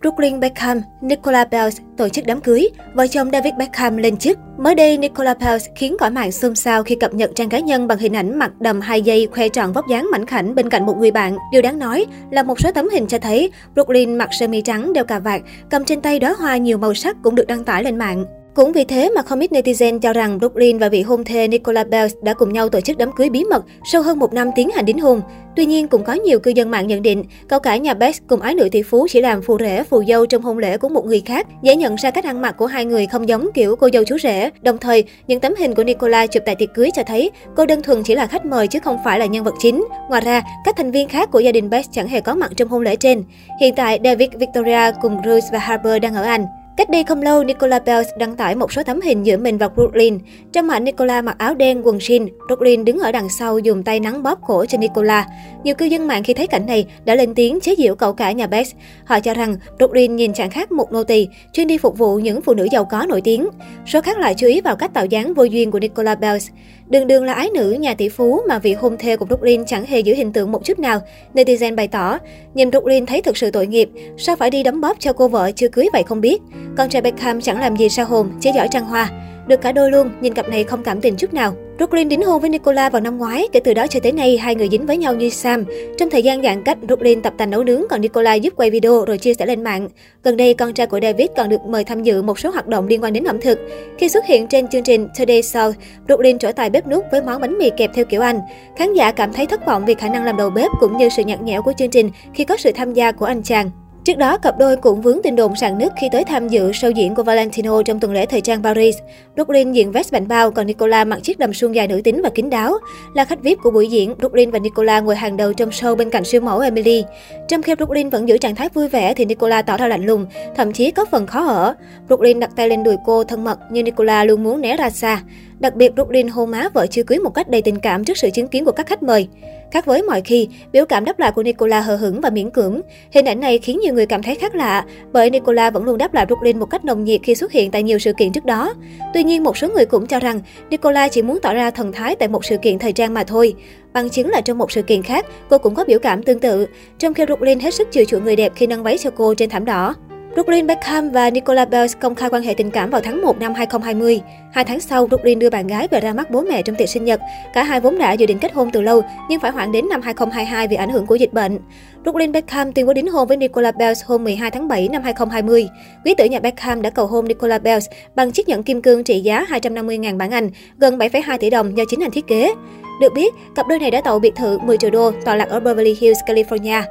Brooklyn Beckham, Nicola Peltz tổ chức đám cưới, vợ chồng David Beckham lên chức. Mới đây, Nicola Peltz khiến cõi mạng xôn xao khi cập nhật trang cá nhân bằng hình ảnh mặc đầm hai dây khoe tròn vóc dáng mảnh khảnh bên cạnh một người bạn. Điều đáng nói là một số tấm hình cho thấy Brooklyn mặc sơ mi trắng đeo cà vạt, cầm trên tay đóa hoa nhiều màu sắc cũng được đăng tải lên mạng. Cũng vì thế mà không ít netizen cho rằng Brooklyn và vị hôn thê Nicola Bells đã cùng nhau tổ chức đám cưới bí mật sau hơn một năm tiến hành đính hôn. Tuy nhiên, cũng có nhiều cư dân mạng nhận định, cậu cả nhà Bells cùng ái nữ tỷ phú chỉ làm phù rể phù dâu trong hôn lễ của một người khác. Dễ nhận ra cách ăn mặc của hai người không giống kiểu cô dâu chú rể. Đồng thời, những tấm hình của Nicola chụp tại tiệc cưới cho thấy cô đơn thuần chỉ là khách mời chứ không phải là nhân vật chính. Ngoài ra, các thành viên khác của gia đình Bells chẳng hề có mặt trong hôn lễ trên. Hiện tại, David Victoria cùng Bruce và Harper đang ở Anh. Cách đây không lâu, Nicola Bells đăng tải một số tấm hình giữa mình và Brooklyn. Trong ảnh Nicola mặc áo đen, quần jean, Brooklyn đứng ở đằng sau dùng tay nắng bóp cổ cho Nicola. Nhiều cư dân mạng khi thấy cảnh này đã lên tiếng chế giễu cậu cả nhà Bells. Họ cho rằng Brooklyn nhìn chẳng khác một nô tỳ, chuyên đi phục vụ những phụ nữ giàu có nổi tiếng. Số khác lại chú ý vào cách tạo dáng vô duyên của Nicola Bells. Đường đường là ái nữ nhà tỷ phú mà vị hôn thê của Brooklyn chẳng hề giữ hình tượng một chút nào. Netizen bày tỏ, nhìn Brooklyn thấy thực sự tội nghiệp, sao phải đi đấm bóp cho cô vợ chưa cưới vậy không biết. Con trai Beckham chẳng làm gì sao hồn, chỉ giỏi trăng hoa. Được cả đôi luôn, nhìn cặp này không cảm tình chút nào. Brooklyn đính hôn với Nicola vào năm ngoái, kể từ đó cho tới nay hai người dính với nhau như Sam. Trong thời gian giãn cách, Brooklyn tập tành nấu nướng, còn Nicola giúp quay video rồi chia sẻ lên mạng. Gần đây, con trai của David còn được mời tham dự một số hoạt động liên quan đến ẩm thực. Khi xuất hiện trên chương trình Today Show, Brooklyn trở tài bếp nút với món bánh mì kẹp theo kiểu Anh. Khán giả cảm thấy thất vọng vì khả năng làm đầu bếp cũng như sự nhạt nhẽo của chương trình khi có sự tham gia của anh chàng. Trước đó, cặp đôi cũng vướng tin đồn sạn nứt khi tới tham dự show diễn của Valentino trong tuần lễ thời trang Paris. Brooklyn diện vest bảnh bao, còn Nicola mặc chiếc đầm suông dài nữ tính và kín đáo. Là khách VIP của buổi diễn, Brooklyn và Nicola ngồi hàng đầu trong show bên cạnh siêu mẫu Emily. Trong khi Brooklyn vẫn giữ trạng thái vui vẻ thì Nicola tỏ ra lạnh lùng, thậm chí có phần khó ở. Brooklyn đặt tay lên đùi cô thân mật nhưng Nicola luôn muốn né ra xa. Đặc biệt, Brooklyn hôn má vợ chưa cưới một cách đầy tình cảm trước sự chứng kiến của các khách mời. Khác với mọi khi, biểu cảm đáp lại của Nicola hờ hững và miễn cưỡng. Hình ảnh này khiến nhiều người cảm thấy khác lạ, bởi Nicola vẫn luôn đáp lại Brooklyn một cách nồng nhiệt khi xuất hiện tại nhiều sự kiện trước đó. Tuy nhiên, một số người cũng cho rằng Nicola chỉ muốn tỏ ra thần thái tại một sự kiện thời trang mà thôi. Bằng chứng là trong một sự kiện khác, cô cũng có biểu cảm tương tự, trong khi Brooklyn hết sức chiều chuộng người đẹp khi nâng váy cho cô trên thảm đỏ. Brooklyn Beckham và Nicola Bells công khai quan hệ tình cảm vào tháng 1 năm 2020. Hai tháng sau, Brooklyn đưa bạn gái về ra mắt bố mẹ trong tiệc sinh nhật. Cả hai vốn đã dự định kết hôn từ lâu, nhưng phải hoãn đến năm 2022 vì ảnh hưởng của dịch bệnh. Brooklyn Beckham tuyên bố đính hôn với Nicola Bells hôm 12 tháng 7 năm 2020. Quý tử nhà Beckham đã cầu hôn Nicola Bells bằng chiếc nhẫn kim cương trị giá 250.000 bảng Anh, gần 7,2 tỷ đồng do chính anh thiết kế. Được biết, cặp đôi này đã tậu biệt thự 10 triệu đô tọa lạc ở Beverly Hills, California.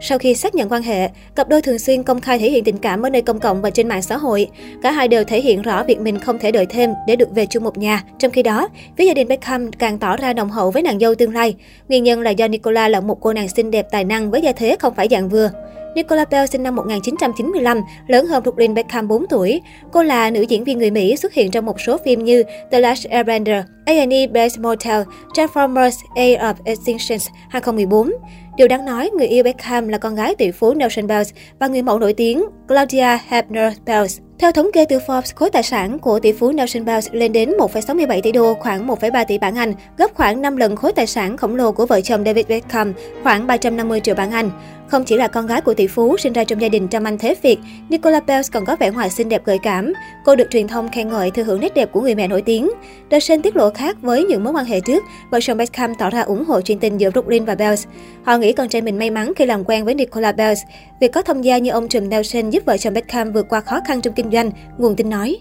Sau khi xác nhận quan hệ, cặp đôi thường xuyên công khai thể hiện tình cảm ở nơi công cộng và trên mạng xã hội. Cả hai đều thể hiện rõ việc mình không thể đợi thêm để được về chung một nhà. Trong khi đó, phía gia đình Beckham càng tỏ ra đồng hậu với nàng dâu tương lai. Nguyên nhân là do Nicola là một cô nàng xinh đẹp tài năng với gia thế không phải dạng vừa. Nicola Bell sinh năm 1995, lớn hơn Brooklyn Beckham 4 tuổi. Cô là nữ diễn viên người Mỹ xuất hiện trong một số phim như The Last Airbender, A&E Best Motel, Transformers Age of Extinction 2014. Điều đáng nói, người yêu Beckham là con gái tỷ phú Nelson Bells và người mẫu nổi tiếng Claudia Hepner Bells. Theo thống kê từ Forbes, khối tài sản của tỷ phú Nelson Bells lên đến 1,67 tỷ đô, khoảng 1,3 tỷ bảng Anh, gấp khoảng 5 lần khối tài sản khổng lồ của vợ chồng David Beckham, khoảng 350 triệu bảng Anh. Không chỉ là con gái của tỷ phú sinh ra trong gia đình trăm anh thế Việt, Nicola Bells còn có vẻ ngoài xinh đẹp gợi cảm. Cô được truyền thông khen ngợi thừa hưởng nét đẹp của người mẹ nổi tiếng. The Sun tiết lộ khác với những mối quan hệ trước, vợ chồng Beckham tỏ ra ủng hộ chuyện tình giữa Brooklyn và Bells. Họ nghĩ con trai mình may mắn khi làm quen với Nicola Bells. Việc có thông gia như ông trùm Nelson giúp vợ chồng Beckham vượt qua khó khăn trong kinh doanh, nguồn tin nói.